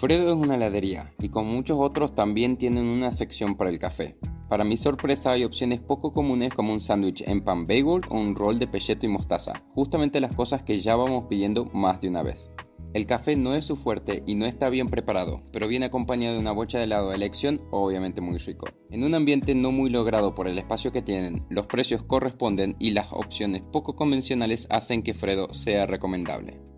Fredo es una heladería y como muchos otros también tienen una sección para el café. Para mi sorpresa hay opciones poco comunes como un sándwich en pan bagel o un roll de pelleto y mostaza, justamente las cosas que ya vamos pidiendo más de una vez. El café no es su fuerte y no está bien preparado, pero viene acompañado de una bocha de helado de elección, obviamente muy rico. En un ambiente no muy logrado por el espacio que tienen, los precios corresponden y las opciones poco convencionales hacen que Fredo sea recomendable.